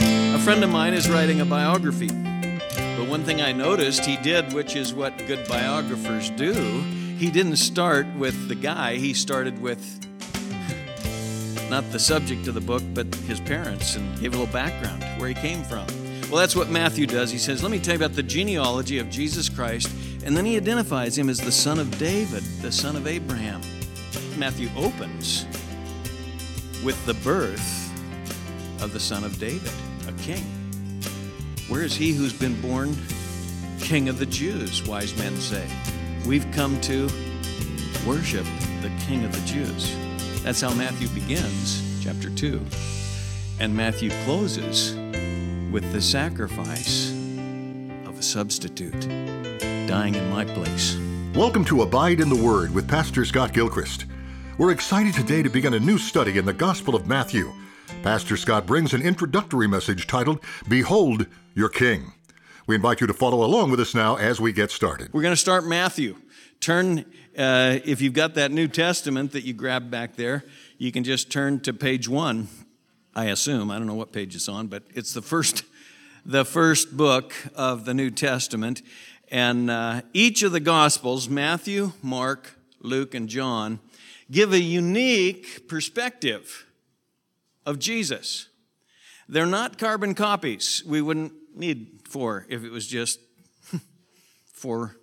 A friend of mine is writing a biography. But one thing I noticed he did, which is what good biographers do, he didn't start with the guy, he started with not the subject of the book, but his parents and gave a little background where he came from. Well, that's what Matthew does. He says, Let me tell you about the genealogy of Jesus Christ. And then he identifies him as the son of David, the son of Abraham. Matthew opens with the birth of the son of David, king. Where is he who's been born king of the Jews, wise men say? We've come to worship the king of the Jews. That's how Matthew begins, chapter 2. And Matthew closes with the sacrifice of a substitute dying in my place. Welcome to Abide in the Word with Pastor Scott Gilchrist. We're excited today to begin a new study in the Gospel of Matthew. Pastor Scott brings an introductory message titled, Behold Your King. We invite you to follow along with us now as we get started. We're going to start Matthew. Turn, uh, if you've got that New Testament that you grabbed back there, you can just turn to page one. I assume I don't know what page it's on, but it's the first, the first book of the New Testament, and uh, each of the Gospels, Matthew, Mark, Luke, and John, give a unique perspective of Jesus. They're not carbon copies. We wouldn't need four if it was just four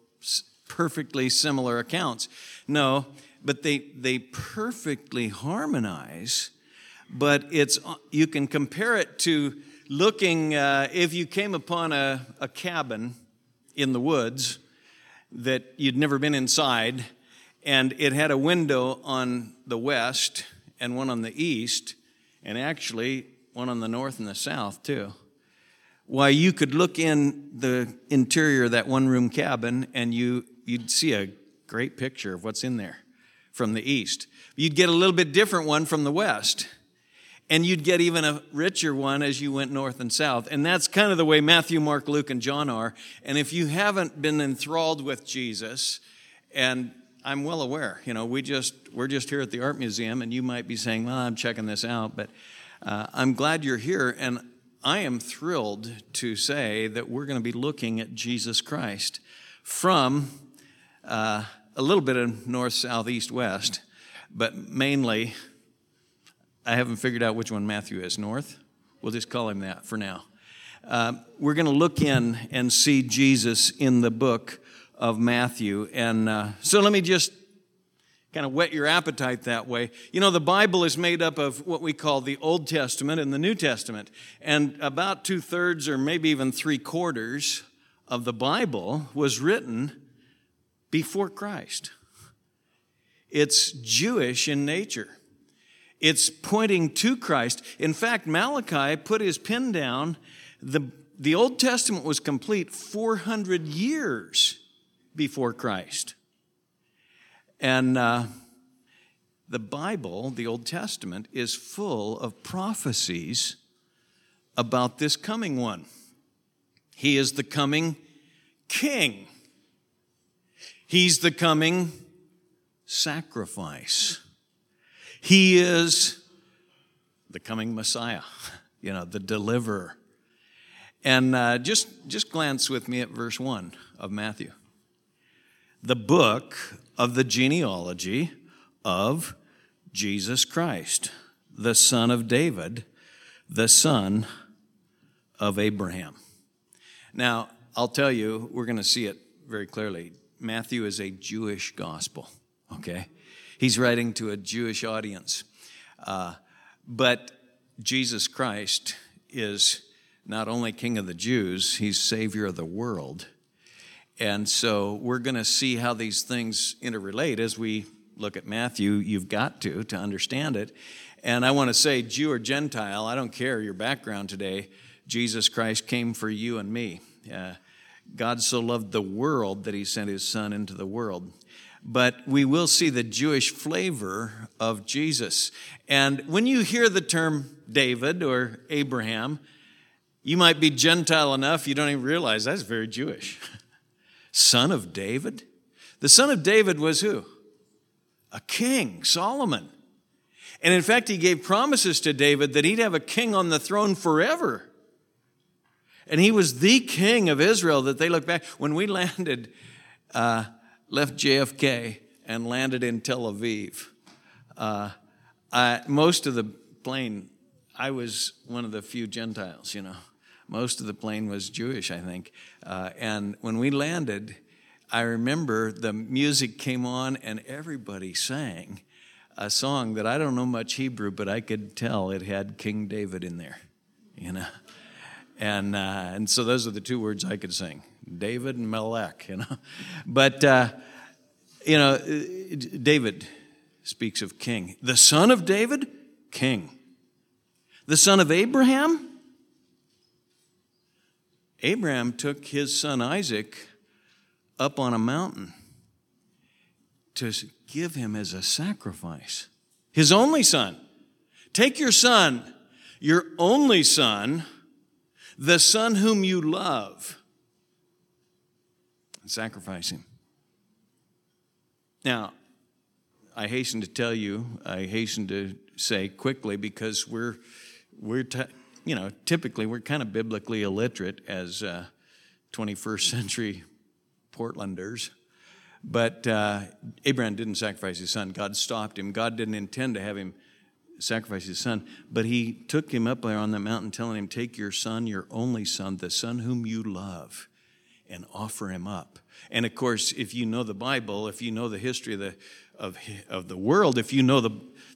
perfectly similar accounts. No, but they, they perfectly harmonize, but it's, you can compare it to looking, uh, if you came upon a, a cabin in the woods that you'd never been inside, and it had a window on the west and one on the east, and actually one on the north and the south too. Why, you could look in the interior of that one room cabin and you, you'd see a great picture of what's in there from the east. You'd get a little bit different one from the west. And you'd get even a richer one as you went north and south. And that's kind of the way Matthew, Mark, Luke, and John are. And if you haven't been enthralled with Jesus, and I'm well aware, you know, we just, we're just here at the Art Museum, and you might be saying, well, I'm checking this out, but uh, I'm glad you're here. And I am thrilled to say that we're going to be looking at Jesus Christ from uh, a little bit of north, south, east, west, but mainly I haven't figured out which one Matthew is. North? We'll just call him that for now. Uh, we're going to look in and see Jesus in the book of Matthew. And uh, so let me just kind of whet your appetite that way. You know, the Bible is made up of what we call the Old Testament and the New Testament. And about two thirds or maybe even three quarters of the Bible was written before Christ. It's Jewish in nature. It's pointing to Christ. In fact, Malachi put his pen down. The, the Old Testament was complete 400 years before Christ. And uh, the Bible, the Old Testament, is full of prophecies about this coming one. He is the coming king, he's the coming sacrifice. He is the coming Messiah, you know, the deliverer. And uh, just, just glance with me at verse 1 of Matthew. The book of the genealogy of Jesus Christ, the son of David, the son of Abraham. Now, I'll tell you, we're going to see it very clearly. Matthew is a Jewish gospel, okay? He's writing to a Jewish audience. Uh, but Jesus Christ is not only King of the Jews, he's Savior of the world. And so we're going to see how these things interrelate as we look at Matthew. You've got to to understand it. And I want to say, Jew or Gentile, I don't care your background today. Jesus Christ came for you and me. Uh, God so loved the world that he sent his son into the world but we will see the Jewish flavor of Jesus. And when you hear the term David or Abraham, you might be Gentile enough you don't even realize that's very Jewish. son of David? The son of David was who? A king, Solomon. And in fact, he gave promises to David that he'd have a king on the throne forever And he was the king of Israel that they look back. When we landed, uh, left JFK and landed in Tel Aviv, uh, I, most of the plane, I was one of the few Gentiles, you know. Most of the plane was Jewish, I think. Uh, and when we landed, I remember the music came on and everybody sang a song that I don't know much Hebrew, but I could tell it had King David in there, you know. And, uh, and so those are the two words I could sing David and Melech, you know. But, uh, you know, David speaks of king. The son of David, king. The son of Abraham, Abraham took his son Isaac up on a mountain to give him as a sacrifice. His only son. Take your son, your only son, the son whom you love, and sacrifice him. Now, I hasten to tell you, I hasten to say quickly because we're, we're t- you know, typically we're kind of biblically illiterate as uh, 21st century Portlanders. But uh, Abraham didn't sacrifice his son. God stopped him. God didn't intend to have him sacrifice his son, but he took him up there on the mountain, telling him, Take your son, your only son, the son whom you love, and offer him up. And of course, if you know the Bible, if you know the history of the, of, of the world, if you know the,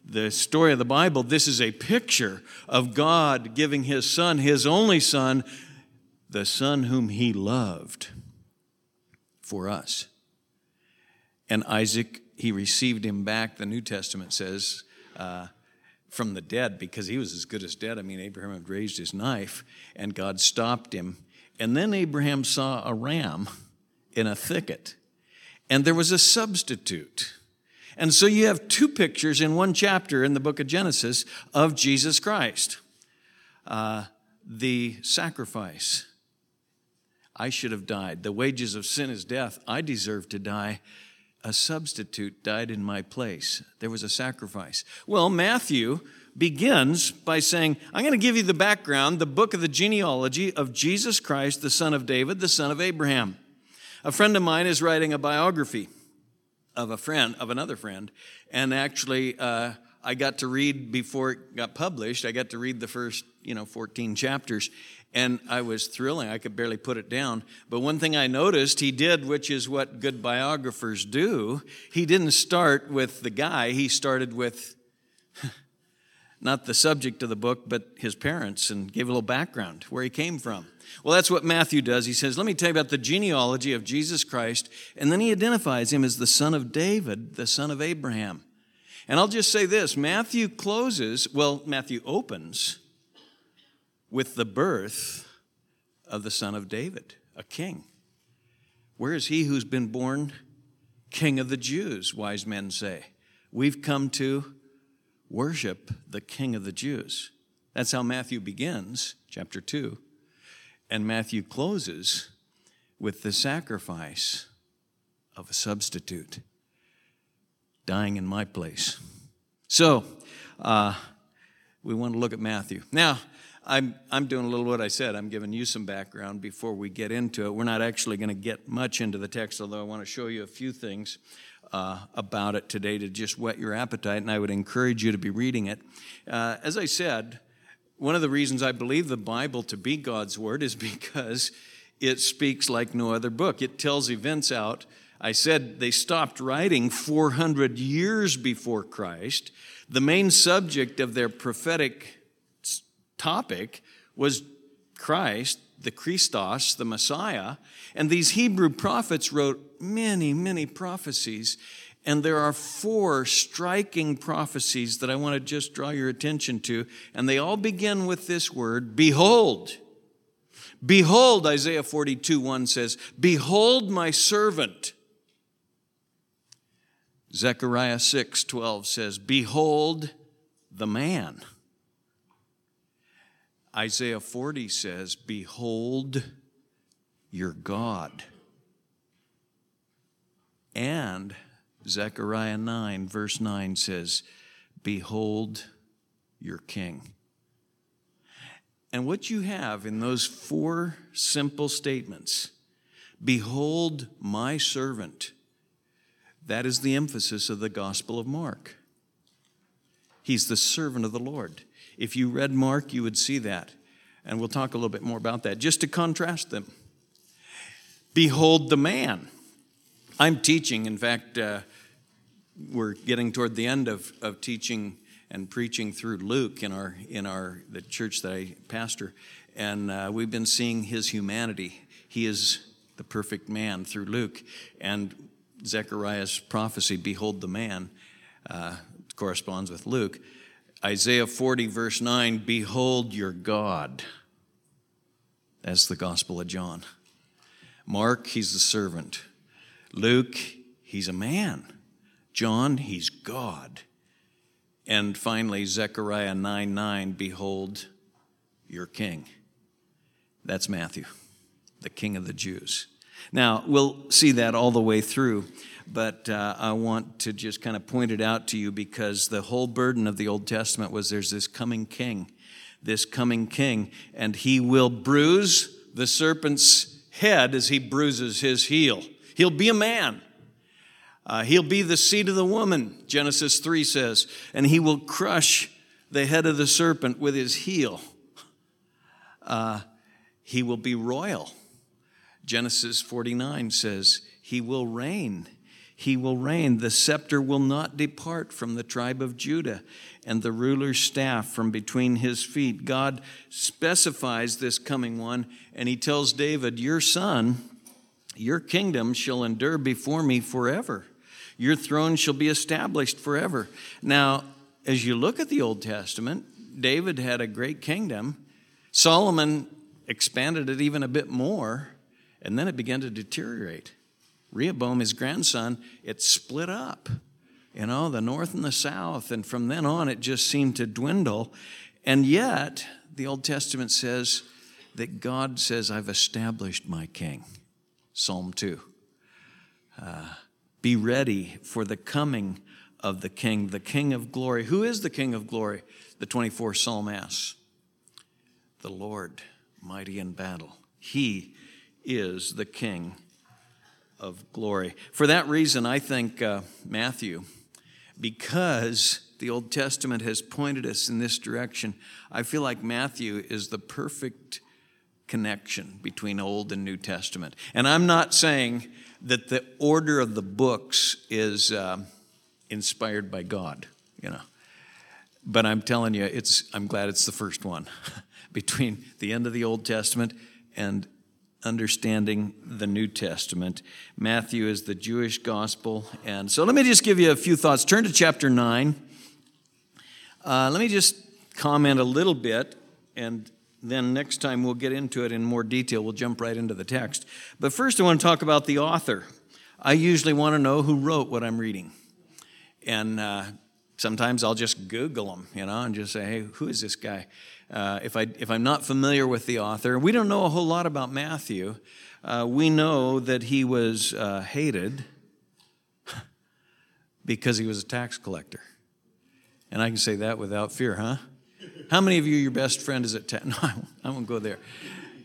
the story of the Bible, this is a picture of God giving his son, his only son, the son whom he loved for us. And Isaac, he received him back, the New Testament says, uh, from the dead because he was as good as dead. I mean, Abraham had raised his knife and God stopped him. And then Abraham saw a ram in a thicket, and there was a substitute. And so you have two pictures in one chapter in the book of Genesis of Jesus Christ uh, the sacrifice I should have died. The wages of sin is death. I deserve to die. A substitute died in my place. There was a sacrifice. Well, Matthew begins by saying, I'm going to give you the background, the book of the genealogy of Jesus Christ, the son of David, the son of Abraham. A friend of mine is writing a biography of a friend, of another friend, and actually, uh, I got to read before it got published. I got to read the first, you know, 14 chapters, and I was thrilling. I could barely put it down. But one thing I noticed he did, which is what good biographers do, he didn't start with the guy, he started with not the subject of the book, but his parents and gave a little background, where he came from. Well, that's what Matthew does. He says, Let me tell you about the genealogy of Jesus Christ. And then he identifies him as the son of David, the son of Abraham. And I'll just say this Matthew closes, well, Matthew opens with the birth of the son of David, a king. Where is he who's been born king of the Jews, wise men say? We've come to worship the king of the Jews. That's how Matthew begins, chapter 2. And Matthew closes with the sacrifice of a substitute dying in my place. So, uh, we want to look at Matthew. Now, I'm, I'm doing a little what I said. I'm giving you some background before we get into it. We're not actually going to get much into the text, although I want to show you a few things uh, about it today to just whet your appetite, and I would encourage you to be reading it. Uh, as I said, one of the reasons I believe the Bible to be God's Word is because it speaks like no other book. It tells events out. I said they stopped writing 400 years before Christ. The main subject of their prophetic topic was Christ, the Christos, the Messiah. And these Hebrew prophets wrote many, many prophecies. And there are four striking prophecies that I want to just draw your attention to. And they all begin with this word Behold. Behold, Isaiah 42 1 says, Behold my servant. Zechariah 6 12 says, Behold the man. Isaiah 40 says, Behold your God. And Zechariah 9, verse 9 says, Behold your king. And what you have in those four simple statements Behold my servant. That is the emphasis of the Gospel of Mark. He's the servant of the Lord. If you read Mark, you would see that. And we'll talk a little bit more about that, just to contrast them. Behold the man. I'm teaching, in fact, uh, we're getting toward the end of, of teaching and preaching through Luke in our in our the church that I pastor, and uh, we've been seeing his humanity. He is the perfect man through Luke, and Zechariah's prophecy, "Behold the man," uh, corresponds with Luke. Isaiah 40 verse 9, "Behold your God." That's the Gospel of John. Mark, he's the servant. Luke, he's a man. John, he's God. And finally, Zechariah 9 9, behold your king. That's Matthew, the king of the Jews. Now, we'll see that all the way through, but uh, I want to just kind of point it out to you because the whole burden of the Old Testament was there's this coming king, this coming king, and he will bruise the serpent's head as he bruises his heel. He'll be a man. Uh, he'll be the seed of the woman, Genesis 3 says, and he will crush the head of the serpent with his heel. Uh, he will be royal. Genesis 49 says, He will reign. He will reign. The scepter will not depart from the tribe of Judah, and the ruler's staff from between his feet. God specifies this coming one, and he tells David, Your son, your kingdom shall endure before me forever. Your throne shall be established forever. Now, as you look at the Old Testament, David had a great kingdom. Solomon expanded it even a bit more, and then it began to deteriorate. Rehoboam, his grandson, it split up, you know, the north and the south, and from then on it just seemed to dwindle. And yet, the Old Testament says that God says, I've established my king. Psalm 2. Uh, be ready for the coming of the King, the King of glory. Who is the King of glory? The 24th Psalm asks. The Lord, mighty in battle. He is the King of glory. For that reason, I think uh, Matthew, because the Old Testament has pointed us in this direction, I feel like Matthew is the perfect connection between Old and New Testament. And I'm not saying that the order of the books is um, inspired by God, you know. But I'm telling you, it's, I'm glad it's the first one between the end of the Old Testament and understanding the New Testament. Matthew is the Jewish gospel. And so let me just give you a few thoughts. Turn to chapter 9. Uh, let me just comment a little bit and then next time we'll get into it in more detail. We'll jump right into the text. But first, I want to talk about the author. I usually want to know who wrote what I'm reading. And uh, sometimes I'll just Google them, you know, and just say, hey, who is this guy? Uh, if, I, if I'm not familiar with the author, we don't know a whole lot about Matthew. Uh, we know that he was uh, hated because he was a tax collector. And I can say that without fear, huh? How many of you, your best friend is at tax? No, I won't go there.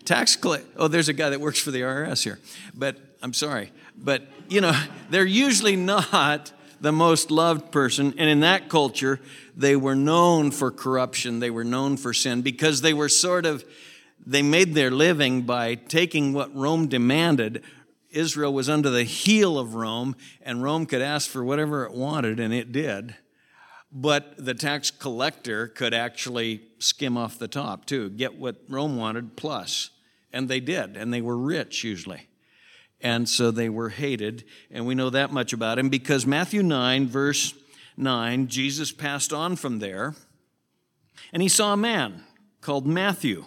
Tax collect. Oh, there's a guy that works for the IRS here. But I'm sorry. But, you know, they're usually not the most loved person. And in that culture, they were known for corruption. They were known for sin because they were sort of, they made their living by taking what Rome demanded. Israel was under the heel of Rome, and Rome could ask for whatever it wanted, and it did. But the tax collector could actually skim off the top too, get what Rome wanted plus. And they did, and they were rich usually. And so they were hated, and we know that much about him because Matthew 9, verse 9, Jesus passed on from there, and he saw a man called Matthew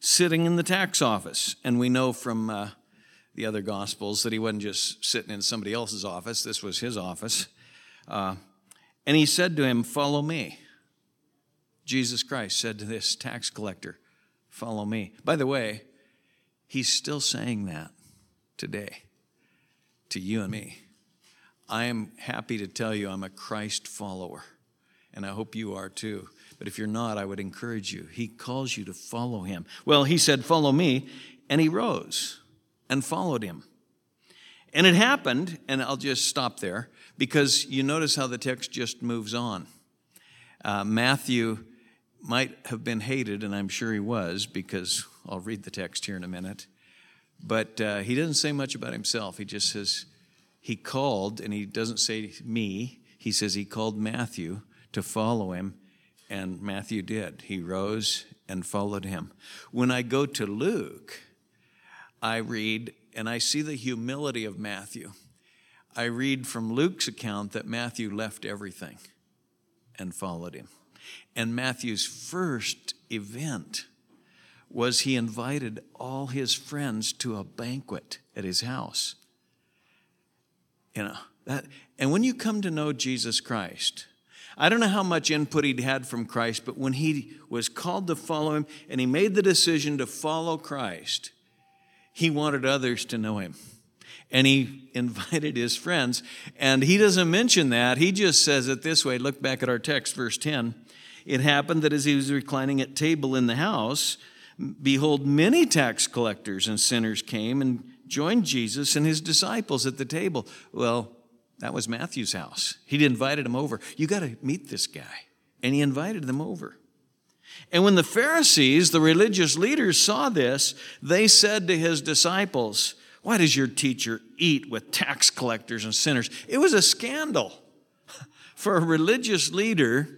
sitting in the tax office. And we know from uh, the other Gospels that he wasn't just sitting in somebody else's office, this was his office. Uh, and he said to him, Follow me. Jesus Christ said to this tax collector, Follow me. By the way, he's still saying that today to you and me. I am happy to tell you I'm a Christ follower, and I hope you are too, But if you're not, I would encourage you. He calls you to follow him. Well, he said, Follow me. And he rose and followed him. And it happened, and I'll just stop there because you notice how the text just moves on. Uh, Matthew might have been hated, and I'm sure he was because I'll read the text here in a minute. But uh, he doesn't say much about himself. He just says he called, and he doesn't say me. He says he called Matthew to follow him, and Matthew did. He rose and followed him. When I go to Luke, I read and I see the humility of Matthew. I read from Luke's account that Matthew left everything and followed him. And Matthew's first event was he invited all his friends to a banquet at his house. You know, that, and when you come to know Jesus Christ, I don't know how much input he'd had from Christ, but when he was called to follow him and he made the decision to follow Christ, he wanted others to know him. And he invited his friends. And he doesn't mention that. He just says it this way. Look back at our text, verse 10. It happened that as he was reclining at table in the house, behold, many tax collectors and sinners came and joined Jesus and his disciples at the table. Well, that was Matthew's house. He'd invited them over. You got to meet this guy. And he invited them over. And when the Pharisees, the religious leaders, saw this, they said to his disciples, Why does your teacher eat with tax collectors and sinners? It was a scandal for a religious leader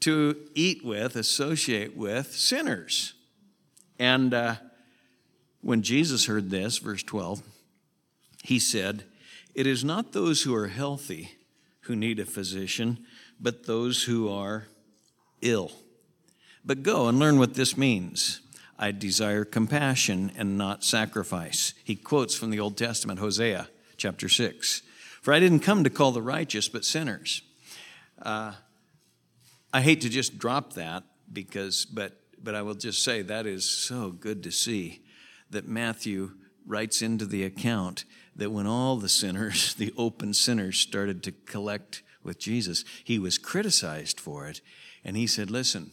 to eat with, associate with sinners. And uh, when Jesus heard this, verse 12, he said, It is not those who are healthy who need a physician, but those who are ill. But go and learn what this means. I desire compassion and not sacrifice. He quotes from the Old Testament, Hosea chapter 6. For I didn't come to call the righteous, but sinners. Uh, I hate to just drop that because, but, but I will just say that is so good to see that Matthew writes into the account that when all the sinners, the open sinners, started to collect with Jesus, he was criticized for it. And he said, Listen,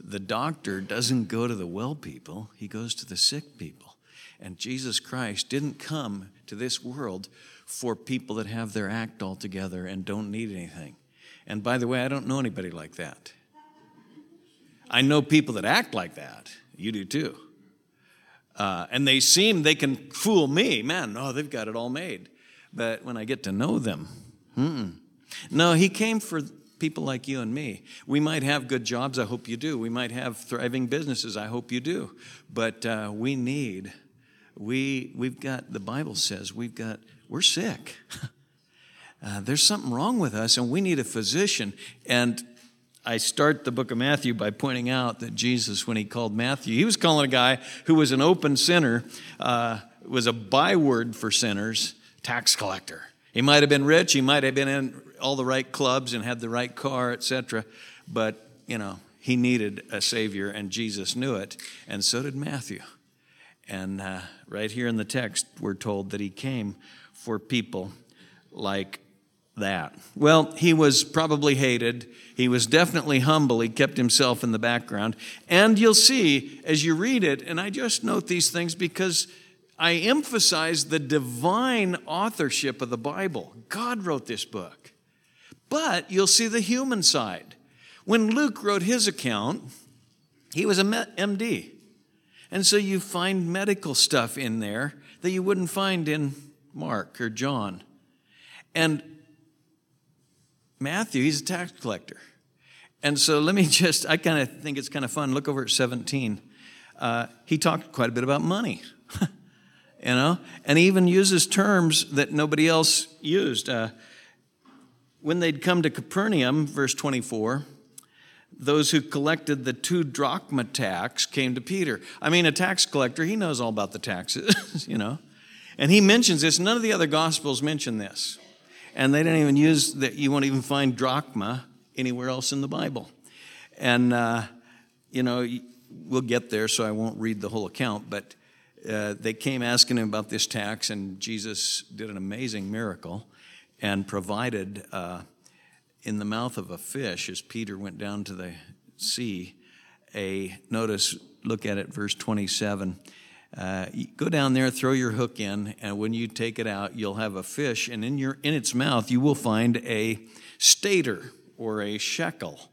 the doctor doesn't go to the well people, he goes to the sick people. And Jesus Christ didn't come to this world for people that have their act all together and don't need anything. And by the way, I don't know anybody like that. I know people that act like that. You do too. Uh, and they seem they can fool me. Man, oh, they've got it all made. But when I get to know them, hmm. no, he came for people like you and me. We might have good jobs, I hope you do. We might have thriving businesses, I hope you do. But uh, we need, we, we've got, the Bible says, we've got, we're sick. uh, there's something wrong with us, and we need a physician. And I start the book of Matthew by pointing out that Jesus, when he called Matthew, he was calling a guy who was an open sinner, uh, was a byword for sinners, tax collector. He might have been rich, he might have been in all the right clubs and had the right car, etc. But, you know, he needed a Savior, and Jesus knew it, and so did Matthew. And uh, right here in the text, we're told that he came for people like that. Well, he was probably hated. He was definitely humble. He kept himself in the background. And you'll see as you read it, and I just note these things because I emphasize the divine authorship of the Bible. God wrote this book. But you'll see the human side. When Luke wrote his account, he was a MD. And so you find medical stuff in there that you wouldn't find in Mark or John. And Matthew, he's a tax collector. And so let me just, I kind of think it's kind of fun. Look over at 17. Uh, he talked quite a bit about money, you know, and he even uses terms that nobody else used. Uh, when they'd come to Capernaum, verse 24, those who collected the two drachma tax came to Peter. I mean, a tax collector, he knows all about the taxes, you know. And he mentions this. None of the other gospels mention this. And they don't even use that, you won't even find drachma anywhere else in the Bible. And, uh, you know, we'll get there, so I won't read the whole account, but uh, they came asking him about this tax, and Jesus did an amazing miracle and provided uh, in the mouth of a fish as Peter went down to the sea. a, notice, look at it, verse 27. Uh, go down there, throw your hook in, and when you take it out, you'll have a fish, and in, your, in its mouth, you will find a stater or a shekel.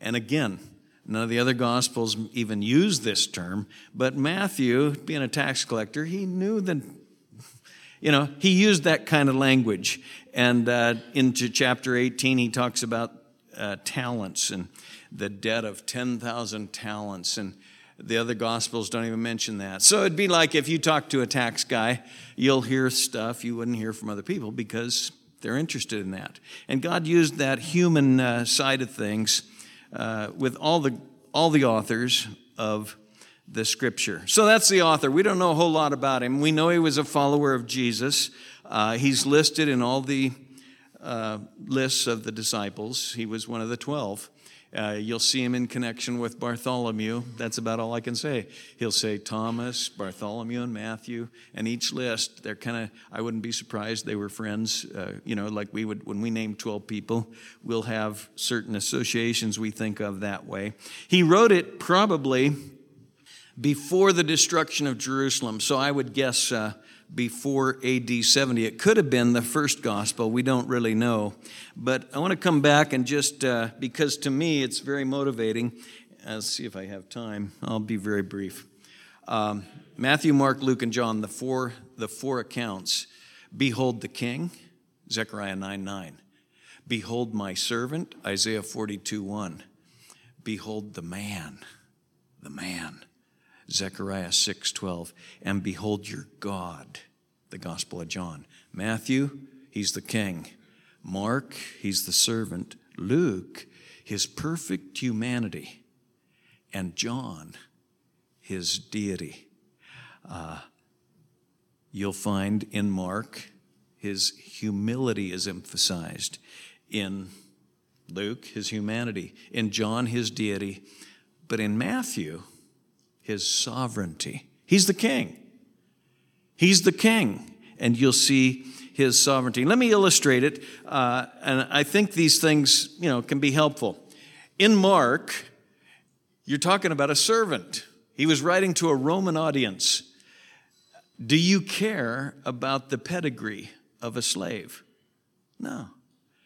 And again, none of the other gospels even use this term, but Matthew, being a tax collector, he knew that, you know, he used that kind of language. And uh, into chapter 18, he talks about uh, talents and the debt of 10,000 talents. And the other gospels don't even mention that. So it'd be like if you talk to a tax guy, you'll hear stuff you wouldn't hear from other people because they're interested in that. And God used that human uh, side of things uh, with all the all the authors of the scripture. So that's the author. We don't know a whole lot about him. We know he was a follower of Jesus. Uh, he's listed in all the uh, lists of the disciples. He was one of the twelve. Uh, you'll see him in connection with Bartholomew. That's about all I can say. He'll say Thomas, Bartholomew, and Matthew. And each list, they're kind of, I wouldn't be surprised they were friends. Uh, you know, like we would, when we name 12 people, we'll have certain associations we think of that way. He wrote it probably before the destruction of Jerusalem. So I would guess uh, before AD 70. It could have been the first gospel. We don't really know. But I want to come back and just, uh, because to me it's very motivating. Let's see if I have time. I'll be very brief. Um, Matthew, Mark, Luke, and John, the four, the four accounts. Behold the king, Zechariah 9 9. Behold my servant, Isaiah 42 1. Behold the man, the man, Zechariah 6:12, and behold your God, the Gospel of John. Matthew, he's the king. Mark, he's the servant. Luke, his perfect humanity. And John, his deity. Uh, you'll find in Mark, his humility is emphasized. In Luke, his humanity. In John, his deity. But in Matthew, his sovereignty. He's the king. He's the king, and you'll see his sovereignty. Let me illustrate it, uh, and I think these things, you know, can be helpful. In Mark, you're talking about a servant. He was writing to a Roman audience. Do you care about the pedigree of a slave? No.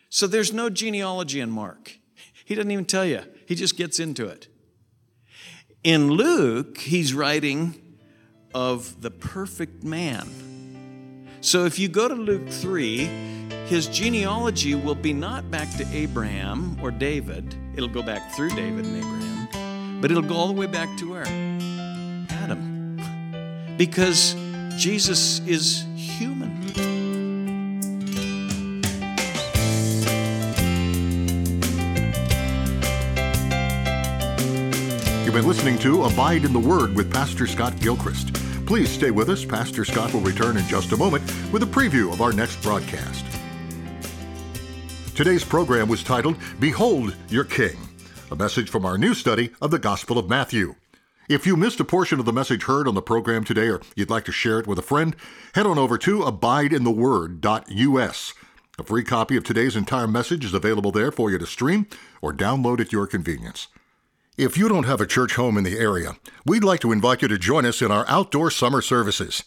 So there's no genealogy in Mark. He doesn't even tell you, he just gets into it. In Luke, he's writing of the perfect man. So if you go to Luke 3, his genealogy will be not back to Abraham or David, it'll go back through David and Abraham, but it'll go all the way back to where? Adam. Because Jesus is human. Been listening to Abide in the Word with Pastor Scott Gilchrist. Please stay with us. Pastor Scott will return in just a moment with a preview of our next broadcast. Today's program was titled Behold Your King, a message from our new study of the Gospel of Matthew. If you missed a portion of the message heard on the program today or you'd like to share it with a friend, head on over to abideintheword.us. A free copy of today's entire message is available there for you to stream or download at your convenience. If you don't have a church home in the area, we'd like to invite you to join us in our outdoor summer services.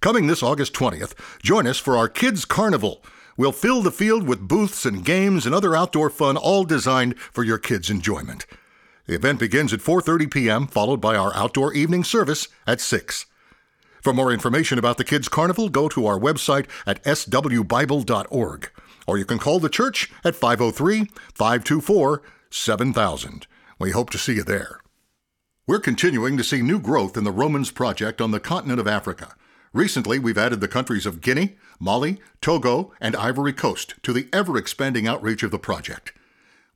Coming this August 20th, join us for our Kids Carnival. We'll fill the field with booths and games and other outdoor fun all designed for your kids' enjoyment. The event begins at 4:30 p.m., followed by our outdoor evening service at 6. For more information about the Kids Carnival, go to our website at swbible.org or you can call the church at 503 524 7000. We hope to see you there. We're continuing to see new growth in the Romans Project on the continent of Africa. Recently, we've added the countries of Guinea, Mali, Togo, and Ivory Coast to the ever expanding outreach of the project.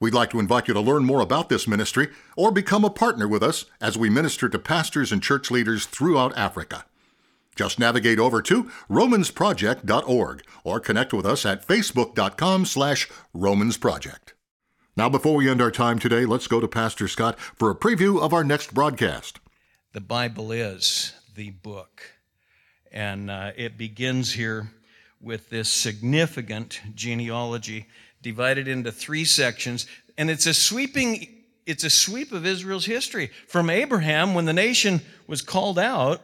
We'd like to invite you to learn more about this ministry or become a partner with us as we minister to pastors and church leaders throughout Africa. Just navigate over to romansproject.org or connect with us at facebook.com slash romansproject. Now, before we end our time today, let's go to Pastor Scott for a preview of our next broadcast. The Bible is the book, and uh, it begins here with this significant genealogy divided into three sections, and it's a sweeping it's a sweep of Israel's history from Abraham when the nation was called out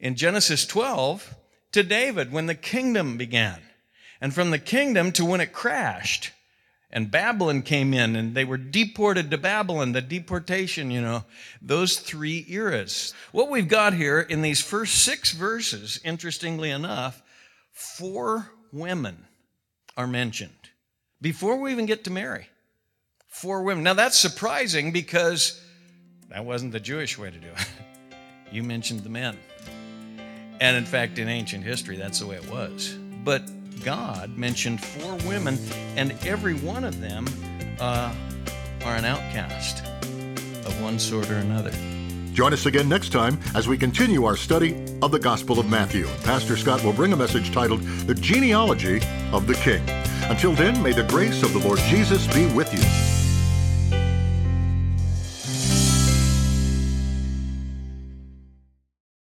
in Genesis 12 to David when the kingdom began, and from the kingdom to when it crashed and Babylon came in and they were deported to Babylon, the deportation, you know, those three eras. What we've got here in these first six verses, interestingly enough, four women are mentioned before we even get to Mary. Four women. Now that's surprising because that wasn't the Jewish way to do it. you mentioned the men. And in fact, in ancient history, that's the way it was. But God mentioned four women, and every one of them uh, are an outcast of one sort or another. Join us again next time as we continue our study of the Gospel of Matthew. Pastor Scott will bring a message titled The Genealogy of the King. Until then, may the grace of the Lord Jesus be with you.